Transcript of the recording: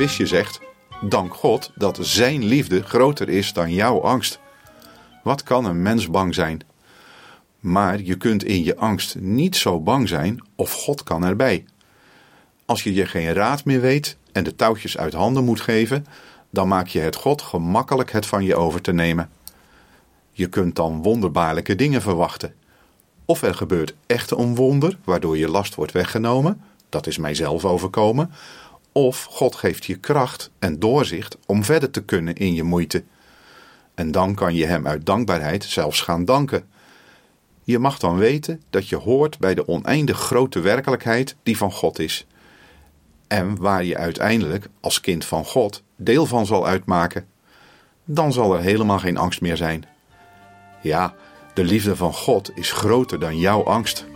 visje zegt: Dank God dat Zijn liefde groter is dan jouw angst. Wat kan een mens bang zijn? Maar je kunt in je angst niet zo bang zijn of God kan erbij. Als je je geen raad meer weet en de touwtjes uit handen moet geven, dan maak je het God gemakkelijk het van je over te nemen. Je kunt dan wonderbaarlijke dingen verwachten. Of er gebeurt echt een wonder waardoor je last wordt weggenomen, dat is mijzelf overkomen. Of God geeft je kracht en doorzicht om verder te kunnen in je moeite. En dan kan je Hem uit dankbaarheid zelfs gaan danken. Je mag dan weten dat je hoort bij de oneindig grote werkelijkheid die van God is. En waar je uiteindelijk als kind van God deel van zal uitmaken. Dan zal er helemaal geen angst meer zijn. Ja, de liefde van God is groter dan jouw angst.